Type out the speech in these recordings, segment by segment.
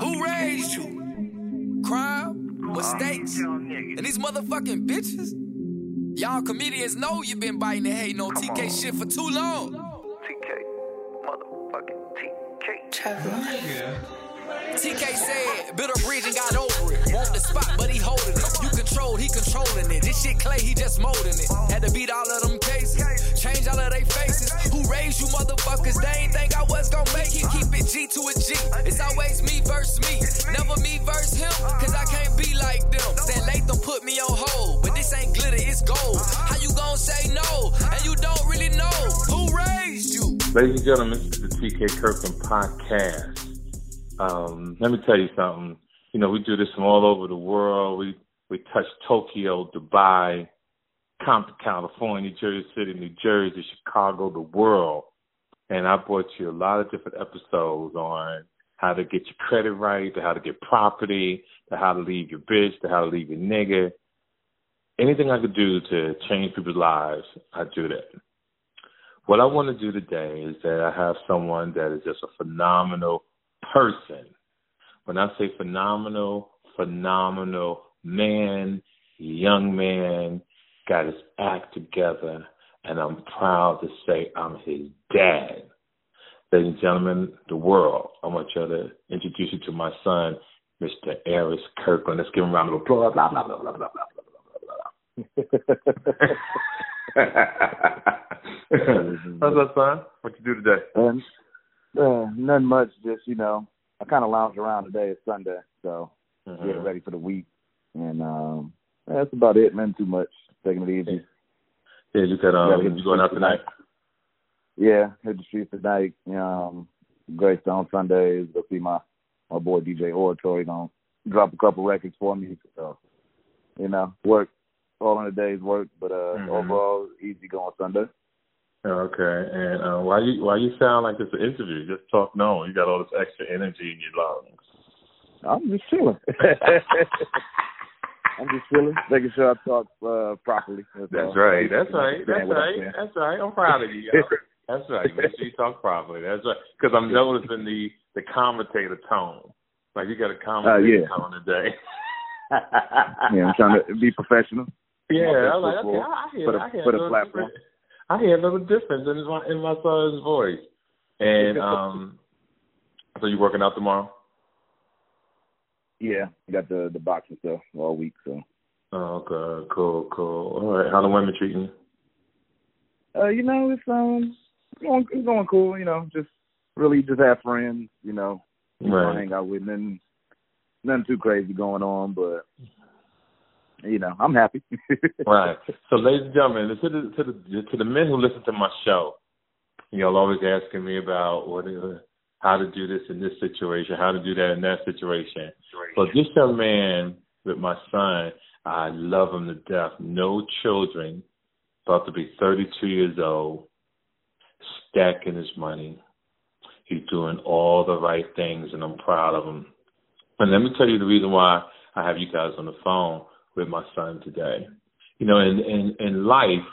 Who raised you? Crime? Mistakes? And these motherfucking bitches? Y'all comedians know you been biting and hating on TK shit for too long. TK. Motherfucking TK. Yeah. TK said, built a bridge and got over it. Want the spot, but he holding it. You controlled, he controlling it. This shit clay, he just molding it. Had to beat all of them cases, change all of they faces. Who raised you motherfuckers? They ain't think I was gonna make it. Keep it G to a G. It's always me versus me. Never me versus him, cause I can't be like them. Said Latham put me on hold, but this ain't glitter, it's gold. How you gonna say no? And you don't really know who raised you. Ladies and gentlemen, this is the TK Kirkland podcast. Um, let me tell you something. You know, we do this from all over the world. We we touch Tokyo, Dubai, Compton, California, Jersey City, New Jersey, Chicago, the world. And I brought you a lot of different episodes on how to get your credit right, to how to get property, to how to leave your bitch, to how to leave your nigga. Anything I could do to change people's lives, I do that. What I want to do today is that I have someone that is just a phenomenal person. When I say phenomenal, phenomenal man, young man, got his act together, and I'm proud to say I'm his dad. Ladies and gentlemen, the world, I want you to introduce you to my son, Mr. Aris Kirkland. Let's give him a round of applause. Blah, blah, blah, blah, blah, blah, blah, blah, How's that, son? What you do today? Um, uh, nothing much. Just you know, I kind of lounge around today. It's Sunday, so Mhm. getting ready for the week, and um, that's about it. Nothing too much. Taking it easy. Yeah, you Gotta um, you going out tonight? Yeah, hit the streets tonight. Um, great on Sundays. Go see my my boy DJ Oratory. Gonna drop a couple records for me. So, you know, work all in the day's work, but uh, Mhm. overall easy going Sunday. Okay, and uh, why you why you sound like it's an interview? Just talk no. You got all this extra energy in your lungs. I'm just chilling. I'm just chilling, making sure I talk uh, properly. That's, That's all. right. That's right. That's right. That's right. I'm proud of you. yo. That's right. Make sure you talk properly. That's right. Because I'm noticing the the commentator tone. Like you got a commentator yeah. tone today. yeah, I'm trying to be professional. Yeah, I'm like, okay, for- I hear, for the- I hear for the platform. different- I hear a little difference in my in my son's voice. And um, so you working out tomorrow? Yeah, got the the boxing stuff all week. So, Oh, okay, cool, cool. All right, how the women treating you? uh, you know, it's um, going it's going cool. You know, just really just have friends. You know, Right. hang out with. Nothing, nothing too crazy going on, but you know, I'm happy. Right. So, ladies and gentlemen, to the to the to the men who listen to my show, y'all always asking me about what is, how to do this in this situation, how to do that in that situation. But this young man with my son, I love him to death. No children, about to be 32 years old, stacking his money. He's doing all the right things, and I'm proud of him. And let me tell you the reason why I have you guys on the phone with my son today. You know, in in in life,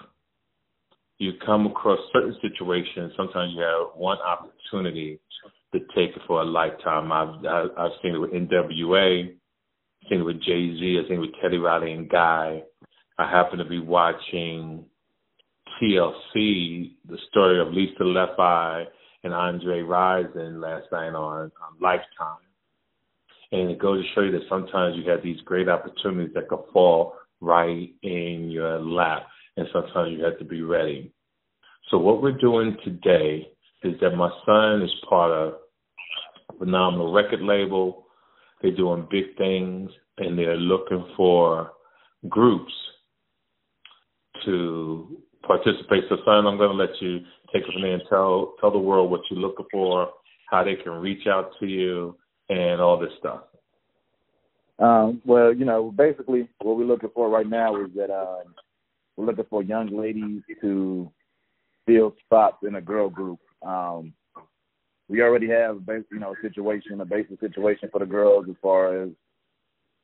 you come across certain situations. Sometimes you have one opportunity to take it for a lifetime. I've I- I've seen it with NWA, seen it with Jay Z, I've seen it with Teddy Riley and Guy. I happen to be watching TLC, the story of Lisa Left Eye and Andre Rison last night on, on Lifetime. And it goes to show you that sometimes you have these great opportunities that could fall right in your lap. And sometimes you have to be ready. So what we're doing today is that my son is part of a phenomenal record label. They're doing big things and they're looking for groups to participate. So son, I'm gonna let you take it from there and tell tell the world what you're looking for, how they can reach out to you and all this stuff. Um, well, you know, basically what we're looking for right now is that uh, we're looking for young ladies to fill spots in a girl group. Um, we already have, a bas- you know, a situation, a basic situation for the girls as far as,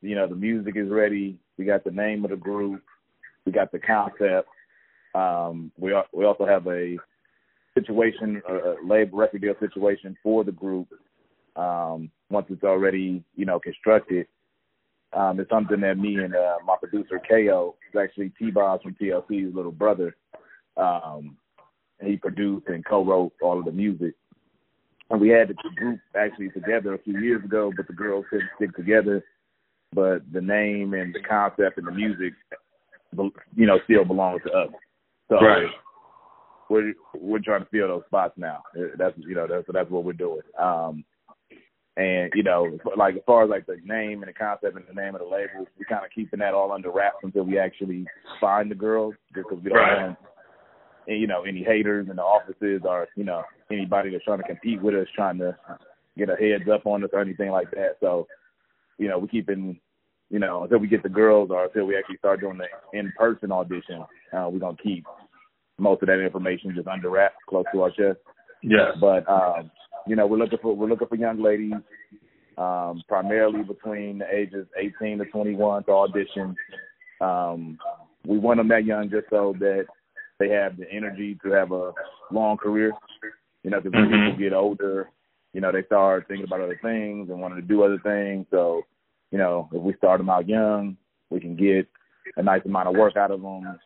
you know, the music is ready. We got the name of the group. We got the concept. Um, we are, we also have a situation, a, a label record deal situation for the group. um, once it's already, you know, constructed. Um, it's something that me and uh, my producer KO, is actually T-Boz from TLC's little brother, um, he produced and co-wrote all of the music. And we had the group actually together a few years ago, but the girls couldn't stick together. But the name and the concept and the music, you know, still belongs to us. So right. we're we're trying to fill those spots now. That's you know that's that's what we're doing. Um, and you know, like as far as like the name and the concept and the name of the label, we're kind of keeping that all under wraps until we actually find the girls, because we don't right. want you know any haters in the offices or you know anybody that's trying to compete with us, trying to get a heads up on us or anything like that. So, you know, we're keeping, you know, until we get the girls or until we actually start doing the in-person audition, uh, we're gonna keep most of that information just under wraps, close to our chest. Yes. But um, you know, we're looking for we're looking for young ladies, um, primarily between the ages 18 to 21 to audition. Um, we want them that young just so that they have the energy to have a long career. You know, because when Mhm. people get older, you know, they start thinking about other things and wanting to do other things. So, you know, if we start them out young, we can get a nice amount of work out of them.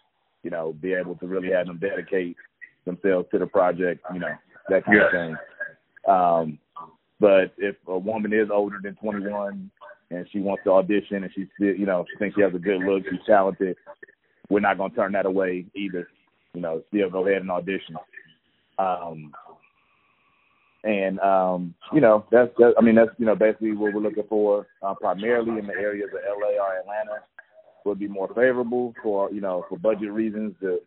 You know, be able to really have them dedicate themselves to the project. You know, that kind Yes. of thing. Um, but if a woman is older than 21 and she wants to audition and still, you know, she thinks she has a good look, she's talented, we're not going to turn that away either. You know, still go ahead and audition. Um, and um, you know, that's, that's I mean, that's you know basically what we're looking for. Uh, primarily in the areas of LA or Atlanta would be more favorable for you know for budget reasons to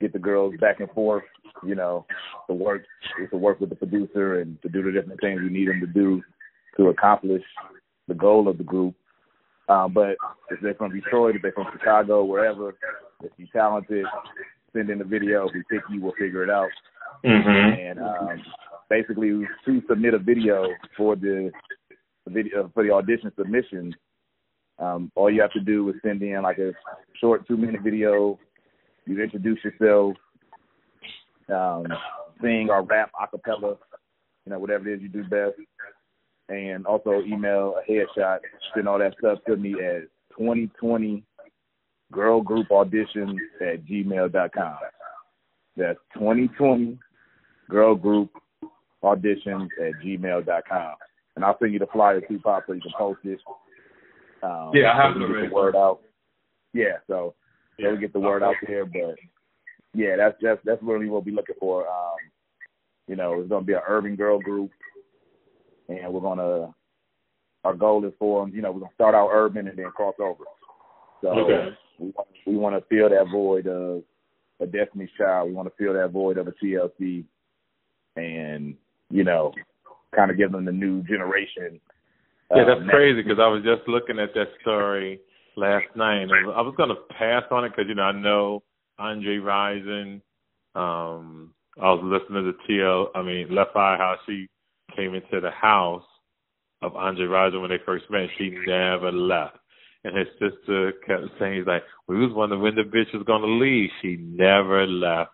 get the girls back and forth. You know, to work to work with the producer and to do the different things we need them to do to accomplish the goal of the group. Um, but if they're from Detroit, if they're from Chicago, wherever, if you're talented, send in the video. We pick you, we'll figure it out. Mhm. And um, basically, to submit a video for the, the video for the audition submission, um, all you have to do is send in like a short two minute video. You introduce yourself, um, sing or rap a cappella, you know, whatever it is you do best. And also email a headshot, send all that stuff to me at 2020 girl group auditions at gmail.com. That's 2020 girl group auditions at gmail.com. And I'll send you the flyer too, Pop, so you can post it. Um, Yeah, I have so it we get the word out. Yeah, so so we get the word out there. But yeah, that's that's that's really what we're looking for. Um, you know, it's gonna be an urban girl group, and we're gonna. Our goal is for you know we're gonna start out urban and then cross over. So Okay. we want we want to fill that void of a Destiny's Child. We want to fill that void of a TLC, and you know, kind of give them the new generation. Yeah, that's next- crazy because I was just looking at that story last night, I was going to pass on it because you know I know Andre Rison. Um, I was listening to TL, I mean Left Eye, how she came into the house of Andre Rison when they first met. She never left, and his sister kept saying, "He's like, we was wondering when the bitch was going to leave. She never left."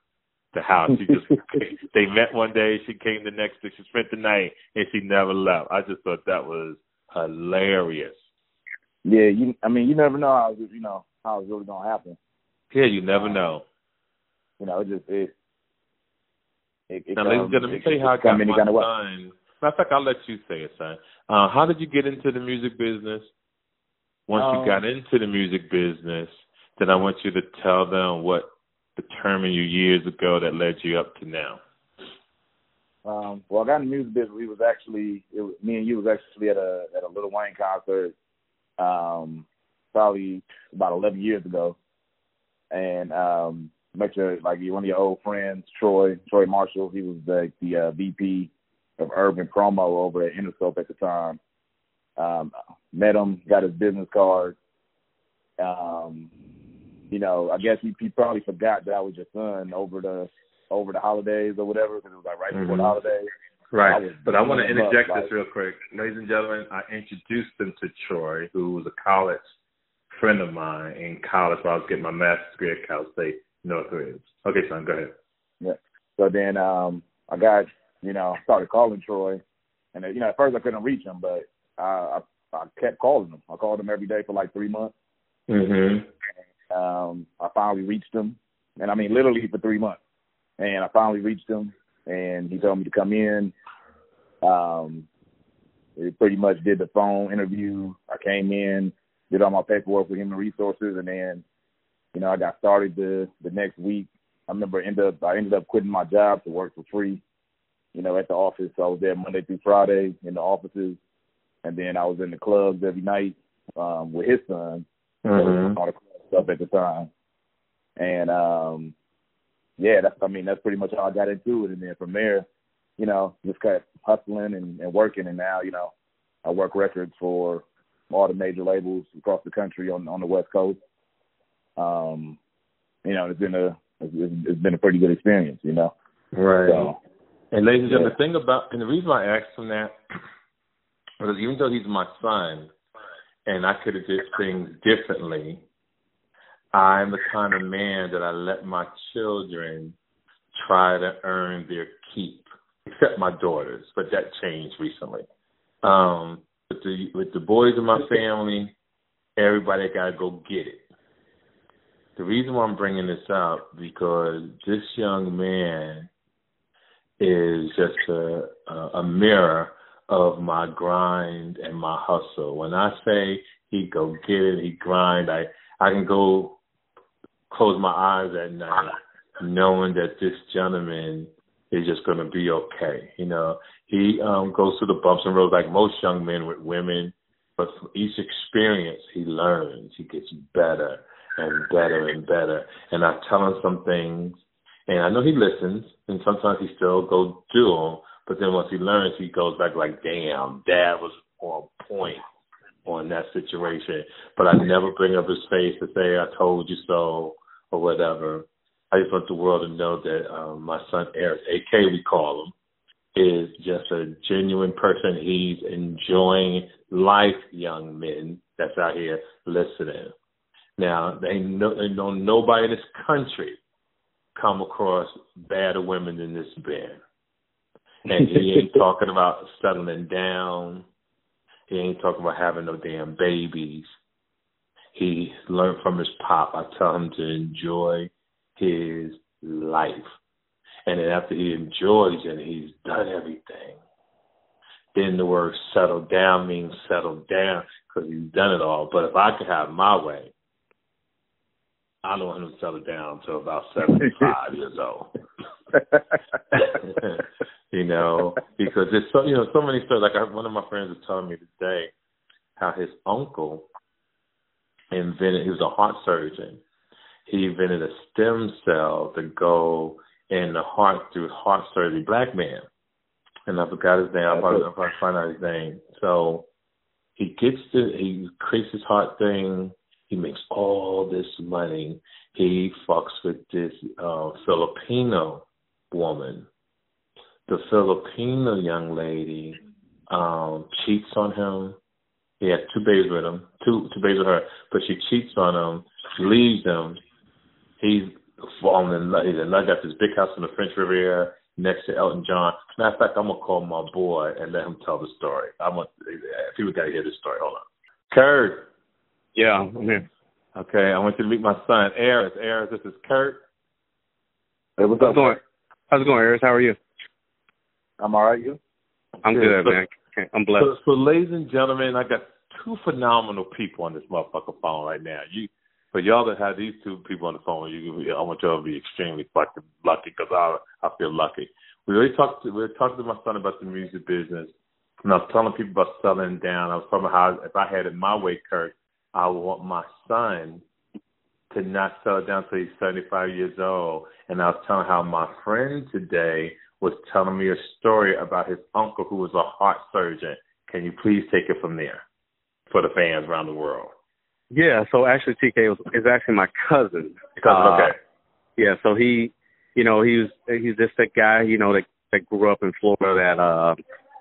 The house. She just they met one day. She came the next day. She spent the night, and she never left. I just thought that was hilarious. Yeah, you. I mean, you never know how you know how it's really gonna happen. Yeah, you never know. You know, it just it. it, it Now, ladies and gentlemen, let me tell you how I got my kind of son. Matter of fact, I'll let you say it, son. Uh, how did you get into the music business? Once Um, you got into the music business, then I want you to tell them what determined you years ago that led you up to now. Um, well, I got in the music business. We was actually it was, me and you was actually at a at a Lil Wayne concert, um, probably about eleven years ago, and um, met your like one of your old friends, Troy Troy Marshall. He was the the uh, VP of urban promo over at Interscope at the time. Um, met him, got his business card. Um, you know, I guess he, he probably forgot that I was your son over the over the holidays or whatever because it was like right before Mhm. the holidays. I Right. was But I want to up, interject like- this real quick. Ladies and gentlemen, I introduced them to Troy, who was a college friend of mine in college while I was getting my master's degree at Cal State Northridge. Okay, son, go ahead. Yeah. So then um I got, you know, I started calling Troy And you know, at first I couldn't reach him, but I I, I kept calling him. I called him every day for like three months. Mhm. And, Um, I finally reached him, and I mean literally for three months. And I finally reached him, and he told me to come in. Um, we pretty much did the phone interview. I came in, did all my paperwork with human resources, and then, you know, I got started the the next week. I remember end up I ended up quitting my job to work for free, you know, at the office. So I was there Monday through Friday in the offices, and then I was in the clubs every night um, with his son. Mhm. All the club stuff at the time, and um, yeah, that's I mean that's pretty much how I got into it, and then from there, you know, just kept hustling and, and working, and now you know, I work records for all the major labels across the country on on the West Coast. Um, you know, it's been a it's, it's been a pretty good experience, you know. Right. So And ladies and gentlemen, Yeah. the thing about and the reason why I asked him that because even though he's my son and I could have did things differently, I'm the kind of man that I let my children try to earn their keep, except my daughters, but that changed recently. Um, with the with the boys in my family, everybody got to go get it. The reason why I'm bringing this up because this young man is just a, a, a mirror of my grind and my hustle. When I say he go get it, he grind, I I can go close my eyes at night knowing that this gentleman is just going to be okay. You know, he um goes through the bumps and roads like most young men with women, but from each experience he learns, he gets better and better and better. And I tell him some things and I know he listens, and sometimes he still go do them. But then once he learns, he goes back like, "Damn, Dad was on point on that situation." But I never bring up his face to say, "I told you so" or whatever. I just want the world to know that um, my son Eric, AK we call him, is just a genuine person. He's enjoying life, young men that's out here listening. Now they know they know nobody in this country come across badder women than this man. And he ain't talking about settling down. He ain't talking about having no damn babies. He learned from his pop. I tell him to enjoy his life. And then after he enjoys it, he's done everything. Then the word settle down means settle down because he's done it all. But if I could have my way, I don't want him to settle down until about 75 years old. you know, because there's so you know so many stories. Like I, one of my friends was telling me today how his uncle invented. He was a heart surgeon. He invented a stem cell to go in the heart through heart surgery. Black man, and I forgot his name. I'll probably, I'll probably find out his name. So he gets to he creates his heart thing. He makes all this money. He fucks with this uh, Filipino woman. The Filipino young lady um, cheats on him. He has two babies with him, two two babies with her, but she cheats on him, leaves him. He's falling in love. He's in love. Got this big house in the French Riviera next to Elton John. Matter of fact, I'm gonna call my boy and let him tell the story. I want people got to hear this story. Hold on, Kurt. Yeah, I'm here. Okay, I want you to meet my son, Aris. Aris, this is Kurt. Hey, what's How's up? it going? How's it going, Aris? How are you? I'm all right. You? I'm Good. good, So- man. I'm blessed. So, so, ladies and gentlemen, I got two phenomenal people on this motherfucker phone right now. You, for y'all that have these two people on the phone, you, I want y'all to be extremely fucking lucky because I, I feel lucky. We already talked. To, we were talking to my son about the music business, and I was telling people about selling down. I was talking about how if I had it my way, Kurt, I would want my son to not settle down till he's 75 years old. And I was telling how my friend today was telling me a story about his uncle who was a heart surgeon. Can you please take it from there for the fans around the world? Yeah, so actually, TK was, is actually my cousin. Because, Uh, okay. Yeah, so he, you know, he was he's just a guy, you know, that that grew up in Florida that uh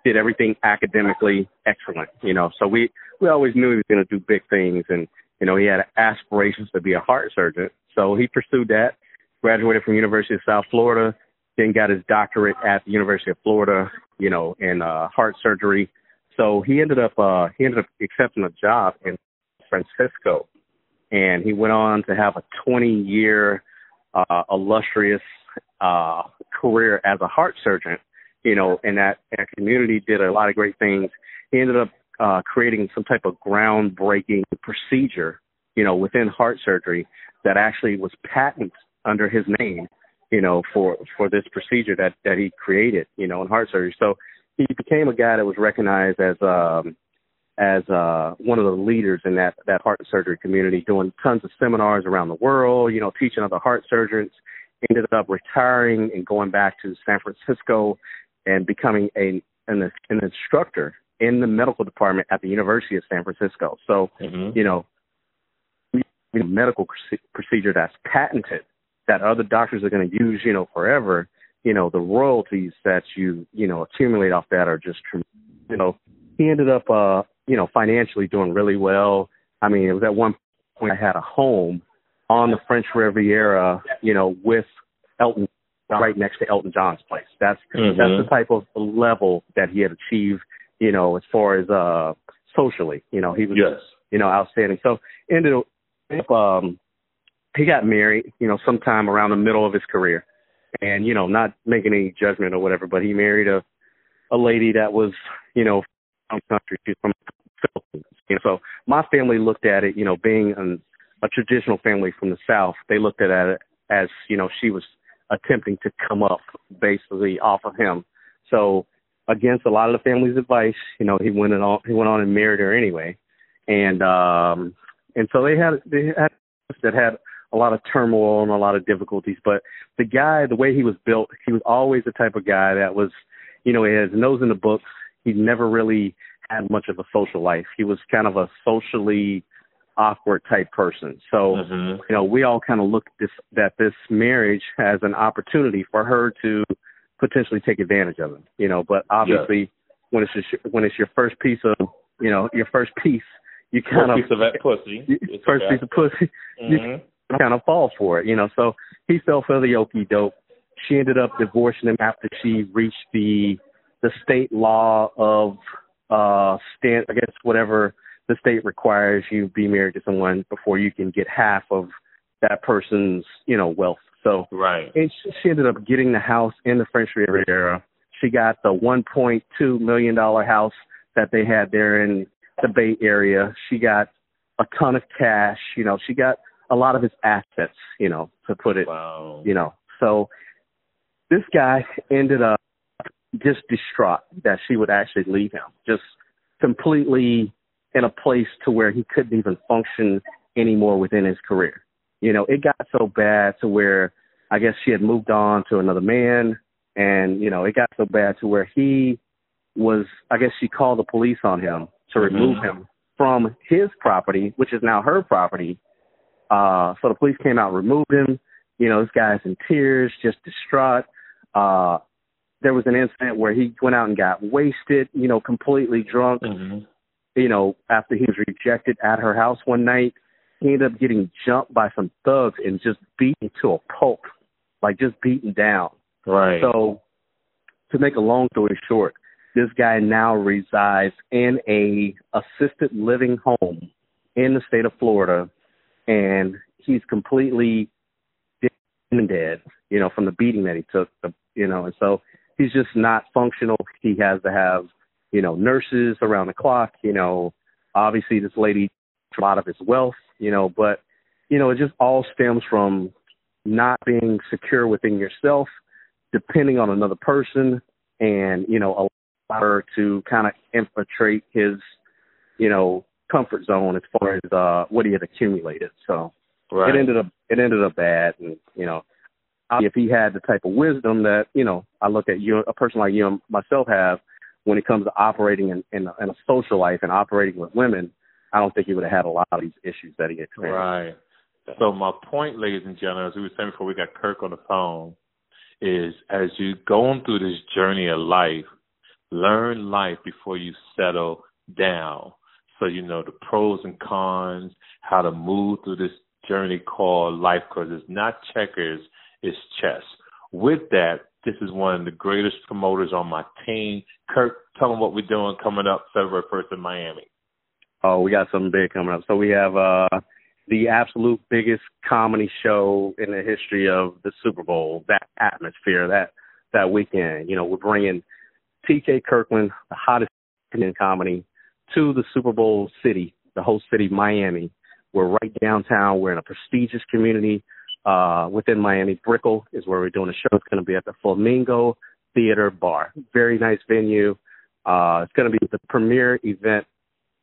did everything academically excellent. You know, so we we always knew he was going to do big things, and you know, he had aspirations to be a heart surgeon. So he pursued that. Graduated from University of South Florida. Then got his doctorate at the University of Florida, you know, in uh, heart surgery. So he ended up uh, he ended up accepting a job in Francisco, and he went on to have a 20 year uh, illustrious uh, career as a heart surgeon. You know, in that, that community, did a lot of great things. He ended up uh, creating some type of groundbreaking procedure, you know, within heart surgery that actually was patented under his name, you know, for for this procedure that that he created, you know, in heart surgery. So he became a guy that was recognized as um as uh one of the leaders in that that heart surgery community doing tons of seminars around the world you know teaching other heart surgeons ended up retiring and going back to San Francisco and becoming a an, an instructor in the medical department at the University of San Francisco so Mm-hmm. you know medical procedure that's patented that other doctors are going to use, you know, forever, you know, the royalties that you, you know, accumulate off that are just, tremendous. you know, he ended up, uh, you know, financially doing really well. I mean, it was at one point I had a home on the French Riviera, you know, with Elton, right next to Elton John's place. That's, Mhm. that's the type of level that he had achieved, you know, as far as, uh, socially, you know, he was, Yes. you know, outstanding. So ended up, um, he got married, you know, sometime around the middle of his career, and you know, not making any judgment or whatever, but he married a a lady that was, you know, from country, she's from Philippines. Know, so my family looked at it, you know, being an, a traditional family from the South, they looked at it as, you know, she was attempting to come up basically off of him. So against a lot of the family's advice, you know, he went on he went on and married her anyway. And um and so they had they had that had a lot of turmoil and a lot of difficulties. But the guy, the way he was built, he was always the type of guy that was, you know, he had his nose in the books. He never really had much of a social life. He was kind of a socially awkward type person. So, Mm-hmm. you know, we all kind of looked this that this marriage as an opportunity for her to potentially take advantage of him. You know, but obviously when it's when it's your first piece of, you know, your first piece, you kind First of piece of that pussy. you- first okay. piece of pussy. you Mhm. Kind of fall for it, you know. So he fell for the okie doke. She ended up divorcing him after she reached the the state law of uh stand I guess whatever the state requires you be married to someone before you can get half of that person's, you know, wealth. So Right. and she, she ended up getting the house in the French Riviera. She got the 1.2 million dollar house that they had there in the Bay Area. She got a ton of cash. You know, she got a lot of his assets. You know, to put it, Wow. you know. So this guy ended up just distraught that she would actually leave him, just completely in a place to where he couldn't even function anymore within his career. You know, it got so bad to where I guess she had moved on to another man and, you know, it got so bad to where he was I guess she called the police on him to Mhm. remove him from his property, which is now her property. Uh so the police came out and removed him. You know, this guy's in tears, just distraught. Uh there was an incident where he went out and got wasted, you know, completely drunk Mhm. you know, after he was rejected at her house one night, he ended up getting jumped by some thugs and just beaten to a pulp, like just beaten down. Right. So, to make a long story short, this guy now resides in a assisted living home in the state of Florida, and he's completely dead, you know, from the beating that he took, you know, and so he's just not functional. He has to have, you know, nurses around the clock, you know, obviously this lady a lot of his wealth, you know, but you know, it just all stems from not being secure within yourself, depending on another person and, you know, allow her to kind of infiltrate his, you know, comfort zone as far as uh what he had accumulated. So right. it ended up it ended up bad and you know if he had the type of wisdom that you know i look at you a person like you and myself have when it comes to operating in, in, in a social life and operating with women i don't think he would have had a lot of these issues that he experienced Right. So my point, ladies and gentlemen, as we were saying before we got Kirk on the phone, is as you going through this journey of life, learn life before you settle down. So you know the pros and cons, how to move through this journey called life, because it's not checkers, it's chess. With that, This is one of the greatest promoters on my team. Kirk, tell them what we're doing coming up February 1st in Miami. Oh, we got something big coming up. So we have uh the absolute biggest comedy show in the history of the Super Bowl. That atmosphere, that that weekend. You know, we're bringing TK Kirkland, the hottest in comedy, to the Super Bowl city, the host city, Miami. We're right downtown. We're in a prestigious community uh, within Miami. Brickell is where we're doing the show. It's going to be at the Flamingo Theater Bar. Very nice venue. Uh, it's going to be the premier event,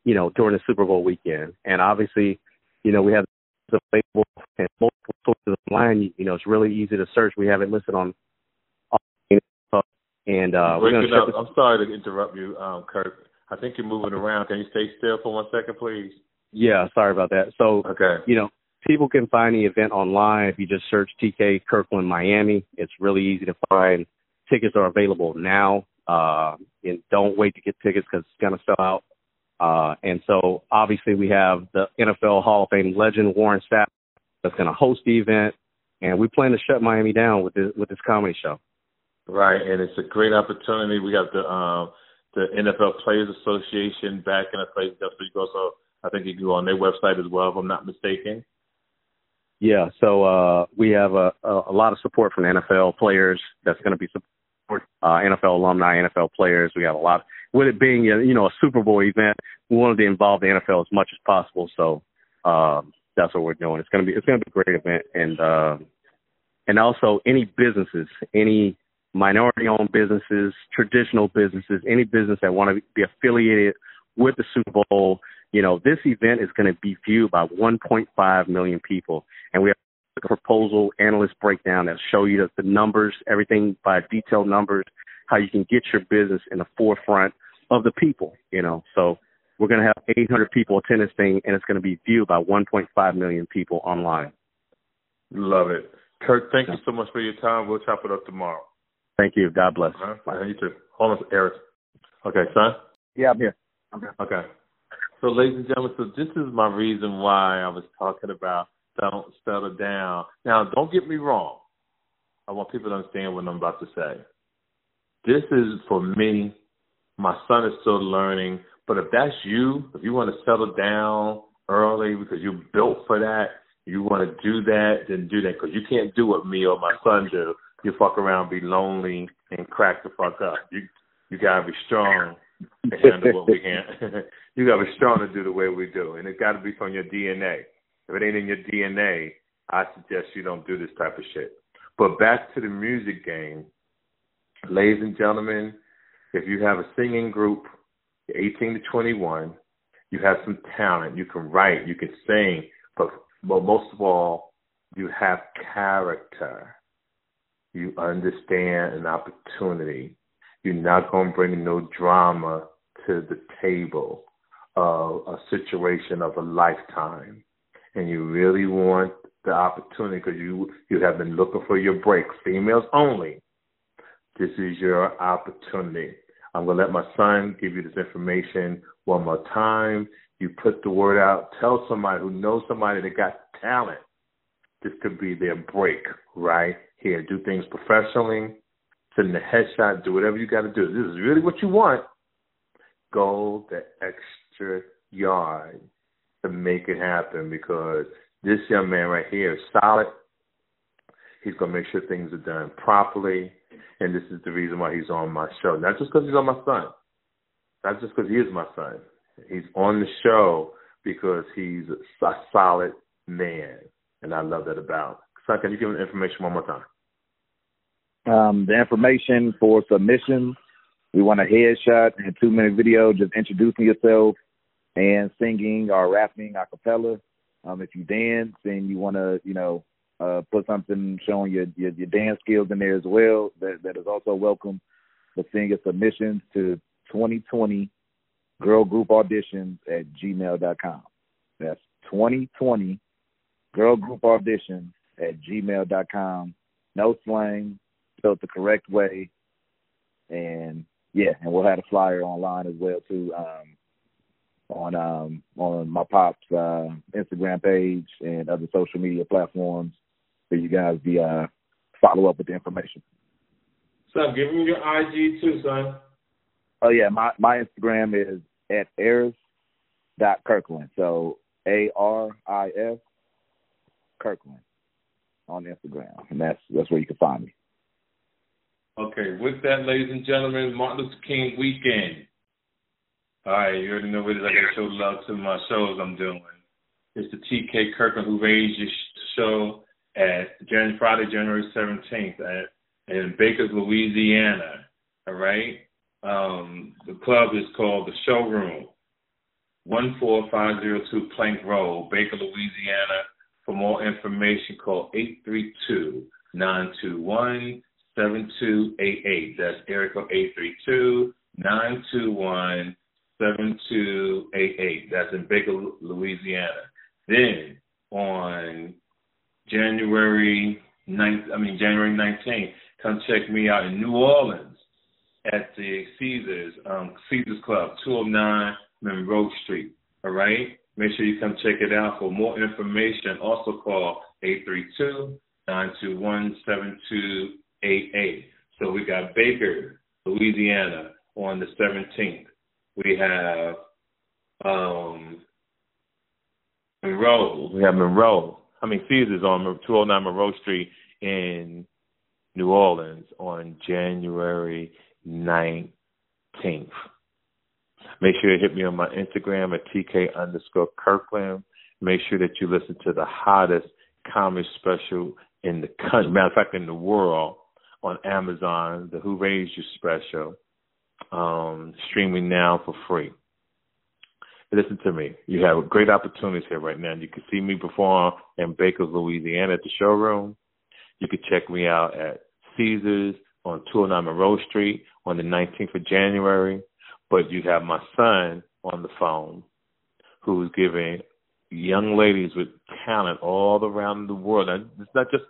you know, during the Super Bowl weekend. And obviously, you know, we have the available and multiple sources online. You know, it's really easy to search. We have it listed on. And uh, we're going to. I'm sorry to interrupt you, um, Kirk. I think you're moving around. Can you stay still for one second, please? Yeah, sorry about that. So, okay. you know, people can find the event online if you just search TK Kirkland Miami. It's really easy to find. Tickets are available now. Uh, and don't wait to get tickets because it's going to sell out. Uh, and so obviously we have the NFL Hall of Fame legend Warren Sapp that's going to host the event, and we plan to shut Miami down with this with this comedy show. Right, and it's a great opportunity. We got the um, the NFL Players Association back in a place. That's where you go. So I think you can go on their website as well, if I'm not mistaken. Yeah, so uh, we have a, a, lot of support from NFL players. That's going to be support uh, NFL alumni, NFL players. We have a lot. With it being a, you know a Super Bowl event, we wanted to involve the NFL as much as possible. So um, that's what we're doing. It's going to be it's going to be a great event, and uh, and also any businesses, any minority-owned businesses, traditional businesses, any business that want to be affiliated with the Super Bowl you know, this event is going to be viewed by 1.5 million people, and we have a proposal analyst breakdown that show you the numbers, everything by detailed numbers, how you can get your business in the forefront of the people. You know, so we're going to have 800 people attend this thing, and it's going to be viewed by 1.5 million people online. Love it, Kirk. Thank you so much for your time. We'll chop it up tomorrow. Thank you. God bless. Uh-huh. Bye. You too. Hold on, Eric. Okay, son. Yeah, I'm here. I'm here. Okay. So, ladies and gentlemen, so this is my reason why I was talking about don't settle down. Now, don't get me wrong. I want people to understand what I'm about to say. This is for me. My son is still learning, but if that's you, if you want to settle down early because you're built for that, you want to do that, then do that because you can't do what me or my son do. You fuck around, be lonely, and crack the fuck up. You you gotta be strong to handle what we can. you got to be strong to do the way we do, and it's got to be from your DNA. If it ain't in your DNA, I suggest you don't do this type of shit. But back to the music game, ladies and gentlemen, if you have a singing group, 18 to 21, you have some talent. You can write, you can sing, but but most of all, you have character. You understand an opportunity. You're not going to bring no drama to the table of a situation of a lifetime. And you really want the opportunity because you you have been looking for your break. Females only. This is your opportunity. I'm gonna let my son give you this information one more time. You put the word out. Tell somebody who knows somebody that got talent. This could be their break right here. Do things professionally send the headshot, do whatever you got to do. This is really what you want. Go the extra yard to make it happen because this young man right here is solid. He's going to make sure things are done properly. And this is the reason why he's on my show. Not just because he's on my son. Not just because he is my son. He's on the show because he's a solid man. And I love that about. Son, can you give him information one more time? Um, the information for submission, we want a headshot and a two minute video just introducing yourself and singing or rapping a cappella. Um, if you dance and you want to, you know, uh, put something showing your, your, your dance skills in there as well, that that is also welcome. But send your submissions to 2020 girl group auditions at gmail.com. That's 2020 girl group auditions at gmail.com. No slang, spelled the correct way. And yeah, and we'll have a flyer online as well too, um, on um on my pop's uh Instagram page and other social media platforms for you guys to uh follow up with the information. Son, give him your IG too, son. Oh yeah, my my Instagram is at Aris dot Kirkland. So A R I S Kirkland on Instagram, and that's that's where you can find me. Okay, with that, ladies and gentlemen, Martin Luther King weekend. All right, you already know what it is. I got to show love to my shows I'm doing. It's the TK Kirkland Who Raised Your show at January, Friday, January 17th at in Baker's, Louisiana. All right. Um, the club is called the Showroom, 14502 Plank Road, Baker, Louisiana. For more information, call 832 921 7288. That's Erica 832 921 7288. That's in Baker, Louisiana. Then on January 9th, I mean January 19th, come check me out in New Orleans at the Caesars, um, Caesars Club, 209 Monroe Street. All right? Make sure you come check it out. For more information, also call 832 921 7288. So we got Baker, Louisiana on the 17th. We have um, Monroe. We have Monroe. I mean, Caesars on 209 Monroe Street in New Orleans on January 19th. Make sure you hit me on my Instagram at TK underscore Kirkland. Make sure that you listen to the hottest comedy special in the country, matter of fact, in the world, on Amazon, the Who Raised You special, um, streaming now for free. Listen to me. You have great opportunities here right now. You can see me perform in Baker, Louisiana at the showroom. You can check me out at Caesars on 209 Monroe Street on the 19th of January. But you have my son on the phone who's giving young ladies with talent all around the world. And it's not just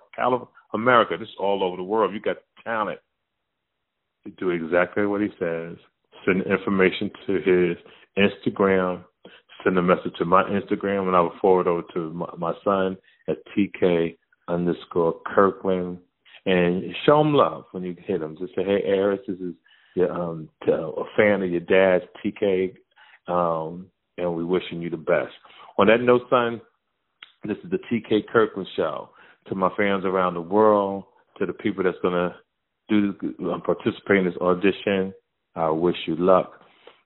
America, this is all over the world. You got talent to do exactly what he says. Send information to his Instagram, send a message to my Instagram, and I will forward over to my, my son at TK underscore Kirkland. And show him love when you hit him. Just say, hey, Aris, this is your, um, a fan of your dad's, TK, um, and we're wishing you the best. On that note, son, this is the TK Kirkland Show. To my fans around the world, to the people that's going to do um, participate in this audition, I wish you luck.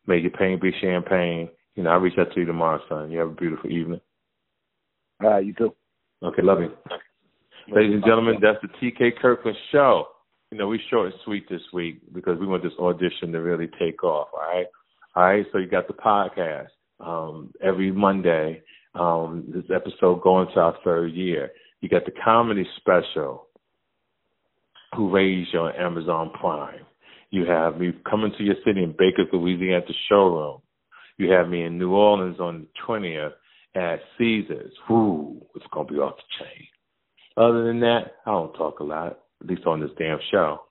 May your pain be champagne. You know, I'll reach out to you tomorrow, son. You have a beautiful evening. All right, you too. Okay, love you. Ladies and gentlemen, that's the TK Kirkland show. You know, we short and sweet this week because we want this audition to really take off. All right. All right. So you got the podcast um, every Monday. Um, this episode going to our third year. You got the comedy special, Who Raised You on Amazon Prime. You have me coming to your city in Baker, Louisiana at the showroom. You have me in New Orleans on the 20th at Caesars. Whoo, it's going to be off the chain. Other than that, I don't talk a lot, at least on this damn show.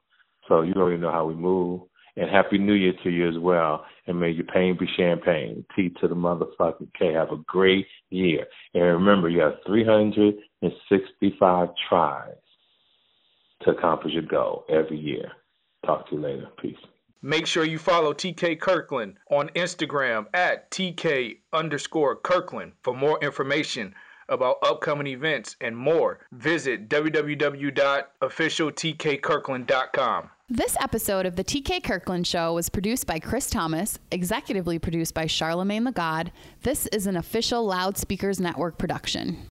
So you already know how we move. And Happy New Year to you as well. And may your pain be champagne. T to the motherfucking K. Have a great year. And remember, you have 365 tries to accomplish your goal every year. Talk to you later. Peace. Make sure you follow TK Kirkland on Instagram at TK underscore Kirkland for more information about upcoming events and more. Visit www.officialtkkirkland.com. This episode of the TK Kirkland Show was produced by Chris Thomas, executively produced by Charlemagne the God. This is an official Loudspeakers Network production.